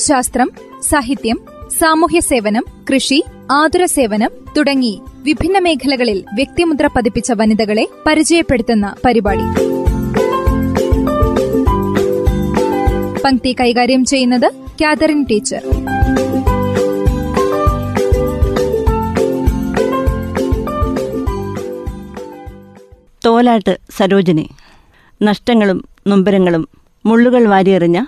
ശാസ്ത്രം സാഹിത്യം സാമൂഹ്യ സേവനം കൃഷി ആതുര സേവനം തുടങ്ങി വിഭിന്ന മേഖലകളിൽ വ്യക്തിമുദ്ര പതിപ്പിച്ച വനിതകളെ പരിചയപ്പെടുത്തുന്ന പരിപാടി. പങ്ക്തി കൈകാര്യം ചെയ്യുന്നത് കാതറിൻ ടീച്ചർ. തോലാട്ട് സരോജിനി. നഷ്ടങ്ങളും നൊമ്പരങ്ങളും മുള്ളുകൾ വാരിയെറിഞ്ഞ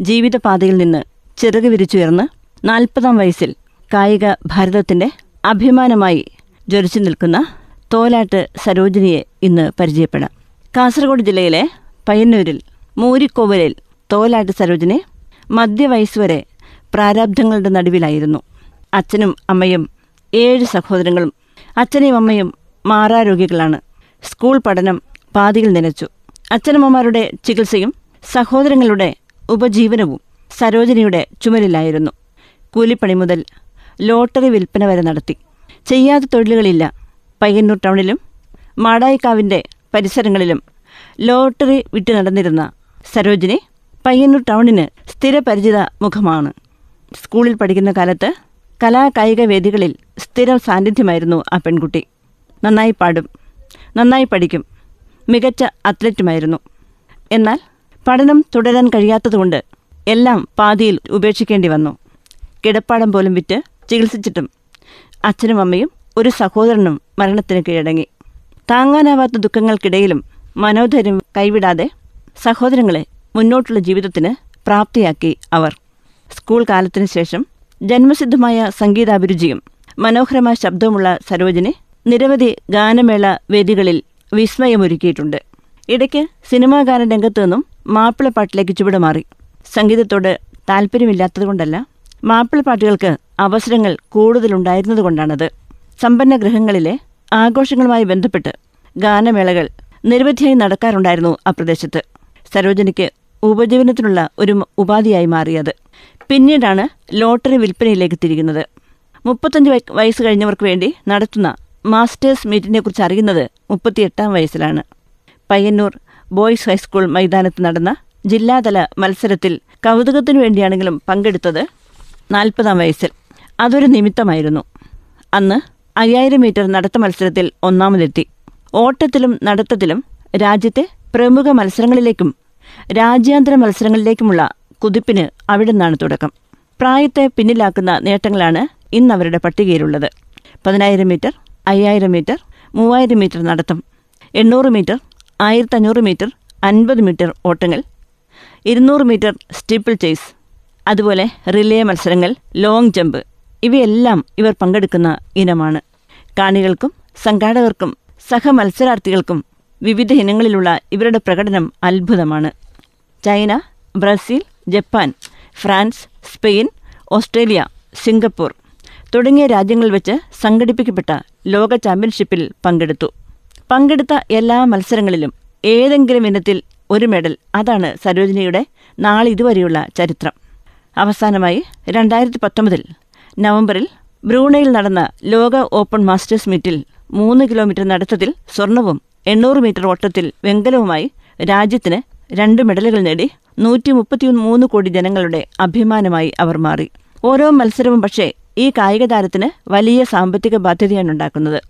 ജീവിതപാതയിൽ നിന്ന് ചിറക് വിരിച്ചുയർന്ന് നാൽപ്പതാം വയസ്സിൽ കായിക ഭാരതത്തിന്റെ അഭിമാനമായി ജ്വലിച്ചു നിൽക്കുന്ന തോലാട്ട് സരോജിനിയെ ഇന്ന് പരിചയപ്പെടാം. കാസർഗോഡ് ജില്ലയിലെ പയ്യന്നൂരിൽ മൂരിക്കോവലിൽ തോലാട്ട് സരോജിനി മധ്യവയസ്സ് വരെ പ്രാരാബ്ധങ്ങളുടെ നടുവിലായിരുന്നു. അച്ഛനും അമ്മയും ഏഴ് സഹോദരങ്ങളും അച്ഛനെയും അമ്മയും മാറാരോഗികളാണ്. സ്കൂൾ പഠനം പാതിയിൽ നനച്ചു. അച്ഛനമ്മമാരുടെ ചികിത്സയും സഹോദരങ്ങളുടെ ഉപജീവനവും സരോജിനിയുടെ ചുമലിലായിരുന്നു കൂലിപ്പണി മുതൽ ലോട്ടറി വിൽപ്പന വരെ നടത്തി. ചെയ്യാത്ത തൊഴിലുകളില്ല. പയ്യന്നൂർ ടൗണിലും മാടായിക്കാവിന്റെ പരിസരങ്ങളിലും ലോട്ടറി വിറ്റ് നടന്നിരുന്ന സരോജിനി പയ്യന്നൂർ ടൗണിന് സ്ഥിരപരിചിത മുഖമാണ്. സ്കൂളിൽ പഠിക്കുന്ന കാലത്ത് കലാകായിക വേദികളിൽ സ്ഥിരം സാന്നിധ്യമായിരുന്നു ആ പെൺകുട്ടി. നന്നായി പാടും നന്നായി പഠിക്കും മികച്ച അത്ലറ്റുമായിരുന്നു എന്നാൽ പഠനം തുടരാൻ കഴിയാത്തതുകൊണ്ട് എല്ലാം പാതിയിൽ ഉപേക്ഷിക്കേണ്ടി വന്നു. കിടപ്പാടം പോലും വിറ്റ് ചികിത്സിച്ചിട്ടും അച്ഛനും അമ്മയും ഒരു സഹോദരനും മരണത്തിന് കീഴടങ്ങി. താങ്ങാനാവാത്ത ദുഃഖങ്ങൾക്കിടയിലും മനോധൈര്യം കൈവിടാതെ സഹോദരങ്ങളെ മുന്നോട്ടുള്ള ജീവിതത്തിന് പ്രാപ്തിയാക്കി അവർ. സ്കൂൾ കാലത്തിന് ശേഷം ജന്മസിദ്ധമായ സംഗീതാഭിരുചിയും മനോഹരമായ ശബ്ദവുമുള്ള സരോജിനി നിരവധി ഗാനമേള വേദികളിൽ വിസ്മയമൊരുക്കിയിട്ടുണ്ട്. ഇടയ്ക്ക് സിനിമാ ഗാന രംഗത്തു നിന്നും മാപ്പിളപ്പാട്ടിലേക്ക് ചുവടുമാറി. സംഗീതത്തോട് താല്പര്യമില്ലാത്തതുകൊണ്ടല്ല മാപ്പിളപ്പാട്ടുകൾക്ക് അവസരങ്ങൾ കൂടുതലുണ്ടായിരുന്നതുകൊണ്ടാണത്. സമ്പന്ന ഗൃഹങ്ങളിലെ ആഘോഷങ്ങളുമായി ബന്ധപ്പെട്ട് ഗാനമേളകൾ നിരവധിയായി നടക്കാറുണ്ടായിരുന്നു ആ പ്രദേശത്ത്. സരോജനിക്ക് ഉപജീവനത്തിനുള്ള ഒരു ഉപാധിയായി മാറിയത്. പിന്നീടാണ് ലോട്ടറി വിൽപ്പനയിലേക്ക് തിരിയുന്നത്. മുപ്പത്തഞ്ച് വയസ്സ് കഴിഞ്ഞവർക്ക് വേണ്ടി നടത്തുന്ന മാസ്റ്റേഴ്സ് മീറ്റിനെ കുറിച്ച് അറിയുന്നത് മുപ്പത്തിയെട്ടാം വയസ്സിലാണ്. പയ്യന്നൂർ ബോയ്സ് ഹൈസ്കൂൾ മൈതാനത്ത് നടന്ന ജില്ലാതല മത്സരത്തിൽ കൗതുകത്തിനു വേണ്ടിയാണെങ്കിലും പങ്കെടുത്തത് നാൽപ്പതാം വയസ്സിൽ. അതൊരു നിമിത്തമായിരുന്നു. അന്ന് അയ്യായിരം മീറ്റർ നടത്ത മത്സരത്തിൽ ഒന്നാമതെത്തി. ഓട്ടത്തിലും നടത്തത്തിലും രാജ്യത്തെ പ്രമുഖ മത്സരങ്ങളിലേക്കും രാജ്യാന്തര മത്സരങ്ങളിലേക്കുമുള്ള കുതിപ്പിന് അവിടെ നിന്നാണ് തുടക്കം. പ്രായത്തെ പിന്നിലാക്കുന്ന നേട്ടങ്ങളാണ് ഇന്ന് അവരുടെ പട്ടികയിലുള്ളത്. പതിനായിരം മീറ്റർ അയ്യായിരം മീറ്റർ മൂവായിരം മീറ്റർ നടത്തം എണ്ണൂറ് മീറ്റർ ആയിരത്തഞ്ഞൂറ് മീറ്റർ അൻപത് മീറ്റർ ഓട്ടങ്ങൾ ഇരുന്നൂറ് മീറ്റർ സ്റ്റിപ്പിൾ ചേസ് അതുപോലെ റിലേ മത്സരങ്ങൾ ലോങ് ജമ്പ് ഇവയെല്ലാം ഇവർ പങ്കെടുക്കുന്ന ഇനമാണ്. കാണികൾക്കും സംഘാടകർക്കും സഹമത്സരാർത്ഥികൾക്കും വിവിധ ഇനങ്ങളിലുള്ള ഇവരുടെ പ്രകടനം അത്ഭുതമാണ്. China Brazil Japan France Spain Australia Singapore തുടങ്ങിയ രാജ്യങ്ങളിൽ വെച്ച് സംഘടിപ്പിക്കപ്പെട്ട ലോക ചാമ്പ്യൻഷിപ്പിൽ പങ്കെടുത്തു. പങ്കെടുത്ത എല്ലാ മത്സരങ്ങളിലും ഏതെങ്കിലും ഇനത്തിൽ ഒരു മെഡൽ. അതാണ് സരോജിനിയുടെ നാളിതുവരെയുള്ള ചരിത്രം. അവസാനമായി രണ്ടായിരത്തി പത്തൊമ്പതിൽ നവംബറിൽ ബ്രൂണയിൽ നടന്ന ലോക ഓപ്പൺ മാസ്റ്റേഴ്സ് മീറ്റിൽ മൂന്ന് കിലോമീറ്റർ നടത്തത്തിൽ സ്വർണവും എണ്ണൂറ് മീറ്റർ ഓട്ടത്തിൽ വെങ്കലവുമായി രാജ്യത്തിന് രണ്ട് മെഡലുകൾ നേടി നൂറ്റി മുപ്പത്തി മൂന്ന് കോടി ജനങ്ങളുടെ അഭിമാനമായി അവർ മാറി. ഓരോ മത്സരവും പക്ഷേ ഈ കായിക താരത്തിന് വലിയ സാമ്പത്തിക ബാധ്യതയാണ് ഉണ്ടാക്കുന്നത്.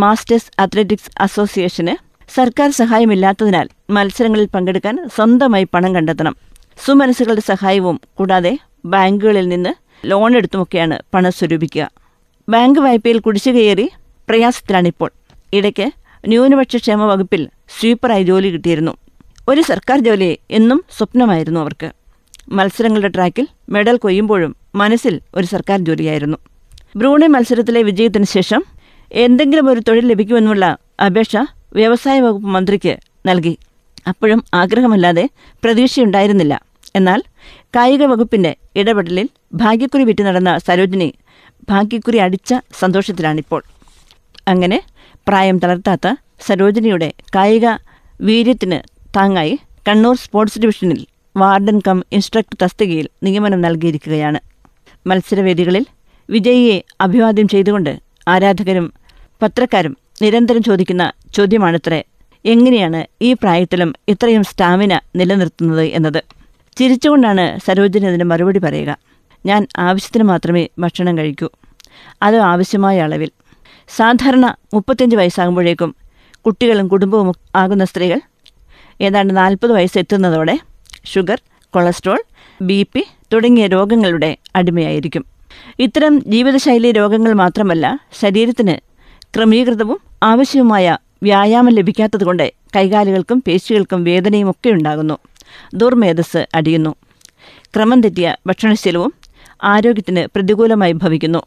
മാസ്റ്റേഴ്സ് അത്ലറ്റിക്സ് അസോസിയേഷന് സർക്കാർ സഹായമില്ലാത്തതിനാൽ മത്സരങ്ങളിൽ പങ്കെടുക്കാൻ സ്വന്തമായി പണം കണ്ടെത്തണം. സുമനസ്സുകളുടെ സഹായവും കൂടാതെ ബാങ്കുകളിൽ നിന്ന് ലോൺ എടുത്തുമൊക്കെയാണ് പണം സ്വരൂപിക്കുക. ബാങ്ക് വായ്പയിൽ കുടിശ്ശികയേറി പ്രയാസത്തിലാണിപ്പോൾ ഇടയ്ക്ക് ന്യൂനപക്ഷ ക്ഷേമ വകുപ്പിൽ സ്വീപ്പറായി ജോലി കിട്ടിയിരുന്നു. ഒരു സർക്കാർ ജോലി എന്നും സ്വപ്നമായിരുന്നു അവർക്ക്. മത്സരങ്ങളുടെ ട്രാക്കിൽ മെഡൽ കൊയ്യുമ്പോഴും മനസ്സിൽ ഒരു സർക്കാർ ജോലിയായിരുന്നു. ബ്രൂണെ മത്സരത്തിലെ വിജയത്തിന് ശേഷം എന്തെങ്കിലും ഒരു തൊഴിൽ ലഭിക്കുമെന്നുള്ള അപേക്ഷ വ്യവസായ വകുപ്പ് മന്ത്രിക്ക് നൽകി. അപ്പോഴും ആഗ്രഹമല്ലാതെ പ്രതീക്ഷയുണ്ടായിരുന്നില്ല. എന്നാൽ കായിക വകുപ്പിന്റെ ഇടപെടലിൽ ഭാഗ്യക്കുറി വിറ്റ് നടന്ന സരോജിനി ഭാഗ്യക്കുറി അടിച്ച സന്തോഷത്തിലാണിപ്പോൾ. അങ്ങനെ പ്രായം തളർത്താത്ത സരോജിനിയുടെ കായിക വീര്യത്തിന് താങ്ങായി കണ്ണൂർ സ്പോർട്സ് ഡിവിഷനിൽ വാർഡൻ കം ഇൻസ്ട്രക്ടർ തസ്തികയിൽ നിയമനം നൽകിയിരിക്കുകയാണ്. മത്സരവേദികളിൽ വിജയിയെ അഭിവാദ്യം ചെയ്തുകൊണ്ട് ആരാധകരും പത്രക്കാരും നിരന്തരം ചോദിക്കുന്ന ചോദ്യമാണത്രേ. എങ്ങനെയാണ് ഈ പ്രായത്തിലും ഇത്രയും സ്റ്റാമിന നിലനിർത്തുന്നത് എന്നത്? ചിരിച്ചുകൊണ്ടാണ് സരോജിനി അതിന് മറുപടി പറയുക. ഞാൻ ആവശ്യത്തിന് മാത്രമേ ഭക്ഷണം കഴിക്കൂ. അത് ആവശ്യമായ അളവിൽ. സാധാരണ മുപ്പത്തിയഞ്ച് വയസ്സാകുമ്പോഴേക്കും കുട്ടികളും കുടുംബവും ആകുന്ന സ്ത്രീകൾ ഏതാണ്ട് നാൽപ്പത് വയസ്സെത്തുന്നതോടെ ഷുഗർ കൊളസ്ട്രോൾ ബി പി തുടങ്ങിയ രോഗങ്ങളുടെ അടിമയായിരിക്കും. ഇത്തരം ജീവിതശൈലി രോഗങ്ങൾ മാത്രമല്ല ശരീരത്തിന് ക്രമീകൃതവും ആവശ്യവുമായ വ്യായാമം ലഭിക്കാത്തതുകൊണ്ട് കൈകാലുകൾക്കും പേശികൾക്കും വേദനയും ഒക്കെ ഉണ്ടാകുന്നു. ദുർമേധസ് അടിയുന്നു. ക്രമം തെറ്റിയ ഭക്ഷണശീലവും ആരോഗ്യത്തിന് പ്രതികൂലമായി ഭവിക്കുന്നു.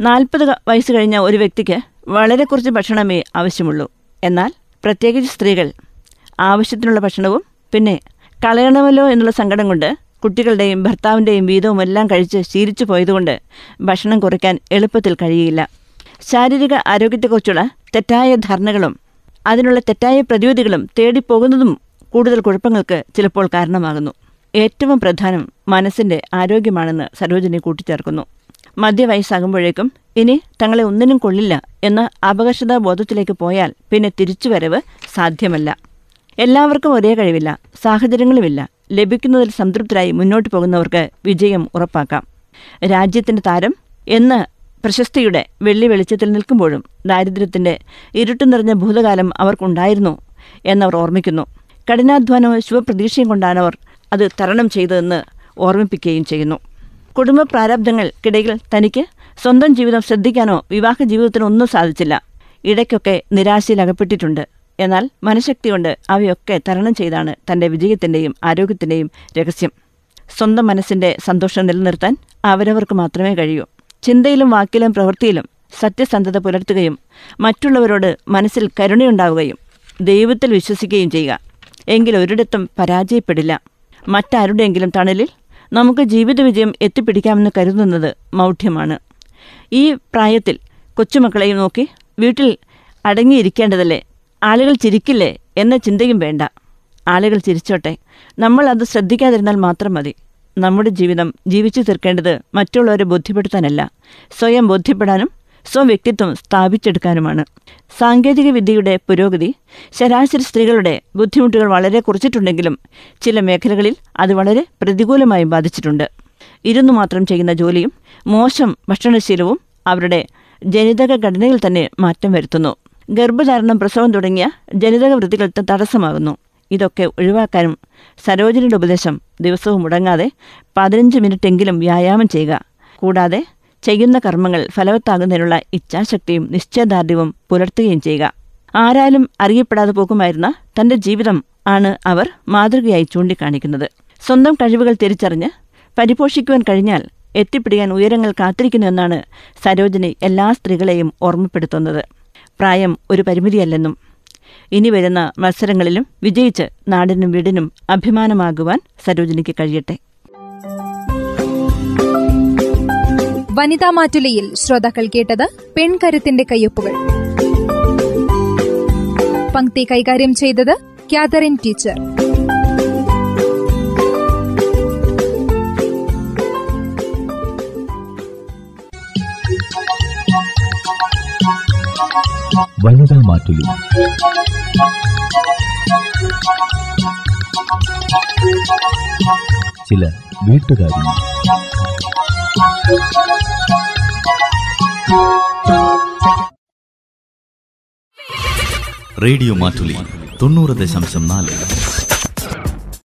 നാൽപ്പത് വയസ്സ് കഴിഞ്ഞ ഒരു വ്യക്തിക്ക് വളരെ കുറച്ച് ഭക്ഷണമേ ആവശ്യമുള്ളൂ. എന്നാൽ പ്രത്യേകിച്ച് സ്ത്രീകൾ ആവശ്യത്തിനുള്ള ഭക്ഷണവും പിന്നെ കളയണമല്ലോ എന്നുള്ള സങ്കടം കൊണ്ട് കുട്ടികളുടെയും ഭർത്താവിന്റെയും വീതവും എല്ലാം കഴിച്ച് ശീലിച്ചു പോയതുകൊണ്ട് ഭക്ഷണം കുറയ്ക്കാൻ എളുപ്പത്തിൽ കഴിയില്ല. ശാരീരിക ആരോഗ്യത്തെക്കുറിച്ചുള്ള തെറ്റായ ധാരണകളും അതിനുള്ള തെറ്റായ പ്രതിവിധികളും തേടിപ്പോകുന്നതും കൂടുതൽ കുഴപ്പങ്ങൾക്ക് ചിലപ്പോൾ കാരണമാകുന്നു. ഏറ്റവും പ്രധാനം മനസ്സിന്റെ ആരോഗ്യമാണെന്ന് സരോജിനി കൂട്ടിച്ചേർക്കുന്നു. മധ്യവയസ്സാകുമ്പോഴേക്കും ഇനി തങ്ങളെ ഒന്നിനും കൊള്ളില്ല എന്ന അപകർഷതാ ബോധത്തിലേക്ക് പോയാൽ പിന്നെ തിരിച്ചുവരവ് സാധ്യമല്ല. എല്ലാവർക്കും ഒരേ കഴിവില്ല സാഹചര്യങ്ങളുമില്ല. ലഭിക്കുന്നതിൽ സംതൃപ്തരായി മുന്നോട്ട് പോകുന്നവർക്ക് വിജയം ഉറപ്പാക്കാം. രാജ്യത്തിന്റെ താരം എന്ന് പ്രശസ്തിയുടെ വെള്ളി വെളിച്ചത്തിൽ നിൽക്കുമ്പോഴും ദാരിദ്ര്യത്തിന്റെ ഇരുട്ടു നിറഞ്ഞ ഭൂതകാലം അവർക്കുണ്ടായിരുന്നു എന്നവർ ഓർമ്മിക്കുന്നു. കഠിനാധ്വാനവും ശുഭപ്രതീക്ഷയും കൊണ്ടാണ് അവർ അത് തരണം ചെയ്തതെന്ന് ഓർമ്മിപ്പിക്കുകയും ചെയ്യുന്നു. കുടുംബ പ്രാരാബ്ദങ്ങൾക്കിടയിൽ തനിക്ക് സ്വന്തം ജീവിതം ശ്രദ്ധിക്കാനോ വിവാഹ ജീവിതത്തിനോ ഒന്നും സാധിച്ചില്ല. ഇടയ്ക്കൊക്കെ നിരാശയിൽ അകപ്പെട്ടിട്ടുണ്ട്. എന്നാൽ മനഃശക്തി കൊണ്ട് അവയൊക്കെ തരണം ചെയ്താണ് തന്റെ വിജയത്തിന്റെയും ആരോഗ്യത്തിന്റെയും രഹസ്യം. സ്വന്തം മനസ്സിന്റെ സന്തോഷം നിലനിർത്താൻ അവരവർക്ക് മാത്രമേ കഴിയൂ. ചിന്തയിലും വാക്കിലും പ്രവൃത്തിയിലും സത്യസന്ധത പുലർത്തുകയും മറ്റുള്ളവരോട് മനസ്സിൽ കരുണയുണ്ടാവുകയും ദൈവത്തിൽ വിശ്വസിക്കുകയും ചെയ്യുക. എങ്കിൽ ഒരിടത്തും പരാജയപ്പെടില്ല. മറ്റാരുടെയെങ്കിലും തണലിൽ നമുക്ക് ജീവിത വിജയം എത്തിപ്പിടിക്കാമെന്ന് കരുതുന്നത് മൗഢ്യമാണ്. ഈ പ്രായത്തിൽ കൊച്ചുമക്കളെയും നോക്കി വീട്ടിൽ അടങ്ങിയിരിക്കേണ്ടതല്ലേ? ആളുകൾ ചിരിക്കില്ലേ? എന്ന ചിന്തയും വേണ്ട. ആളുകൾ ചിരിച്ചോട്ടെ. നമ്മൾ അത് ശ്രദ്ധിക്കാതിരുന്നാൽ മാത്രം മതി. നമ്മുടെ ജീവിതം ജീവിച്ചു തീർക്കേണ്ടത് മറ്റുള്ളവരെ ബോധ്യപ്പെടുത്താനല്ല സ്വയം ബോധ്യപ്പെടാനും സ്വവ്യക്തിത്വം സ്ഥാപിച്ചെടുക്കാനുമാണ്. സാങ്കേതിക വിദ്യയുടെ പുരോഗതി ശരാശരി സ്ത്രീകളുടെ ബുദ്ധിമുട്ടുകൾ വളരെ കുറച്ചിട്ടുണ്ടെങ്കിലും ചില മേഖലകളിൽ അത് വളരെ പ്രതികൂലമായി ബാധിച്ചിട്ടുണ്ട്. ഇരുന്നു മാത്രം ചെയ്യുന്ന ജോലിയും മോശം ഭക്ഷണശീലവും അവരുടെ ജനിതക ഘടനയിൽ തന്നെ മാറ്റം വരുത്തുന്നു. ഗർഭധാരണം പ്രസവം തുടങ്ങിയ ജനിതക വൃത്തികൾക്ക് തടസ്സമാകുന്നു. ഇതൊക്കെ ഒഴിവാക്കാനും സരോജിനിയുടെ ഉപദേശം ദിവസവും മുടങ്ങാതെ പതിനഞ്ച് മിനിറ്റെങ്കിലും വ്യായാമം ചെയ്യുക. കൂടാതെ ചെയ്യുന്ന കർമ്മങ്ങൾ ഫലവത്താകുന്നതിനുള്ള ഇച്ഛാശക്തിയും നിശ്ചയദാർഢ്യവും പുലർത്തുകയും ചെയ്യുക. ആരാലും അറിയപ്പെടാതെ പോകുമായിരുന്ന തന്റെ ജീവിതം ആണ് അവർ മാതൃകയായി ചൂണ്ടിക്കാണിക്കുന്നത്. സ്വന്തം കഴിവുകൾ തിരിച്ചറിഞ്ഞ് പരിപോഷിക്കുവാൻ കഴിഞ്ഞാൽ എത്തിപ്പിടിക്കാൻ ഉയരങ്ങൾ കാത്തിരിക്കുന്നു എന്നാണ് സരോജിനി എല്ലാ സ്ത്രീകളെയും ഓർമ്മപ്പെടുത്തുന്നത്. പ്രായം ഒരു പരിമിതിയല്ലെന്നും ഇനി വരുന്ന മത്സരങ്ങളിലും വിജയിച്ച് നാടിനും വീടിനും അഭിമാനമാകുവാൻ സരോജിനിക്ക് കഴിയട്ടെ. വനിതാ മാറ്റുലയിൽ ശ്രോതാക്കൾ കേട്ടത് പെൺകരുത്തിന്റെ കയ്യൊപ്പുകൾ. പങ്ക്തി കൈകാര്യം ചെയ്തത് കാതറിൻ ടീച്ചർ. വനിതാ മാറ്റുലി. ചില വീട്ടുകാരി. റേഡിയോ മാറ്റുലി തൊണ്ണൂറ് ദശാംശം നാല്.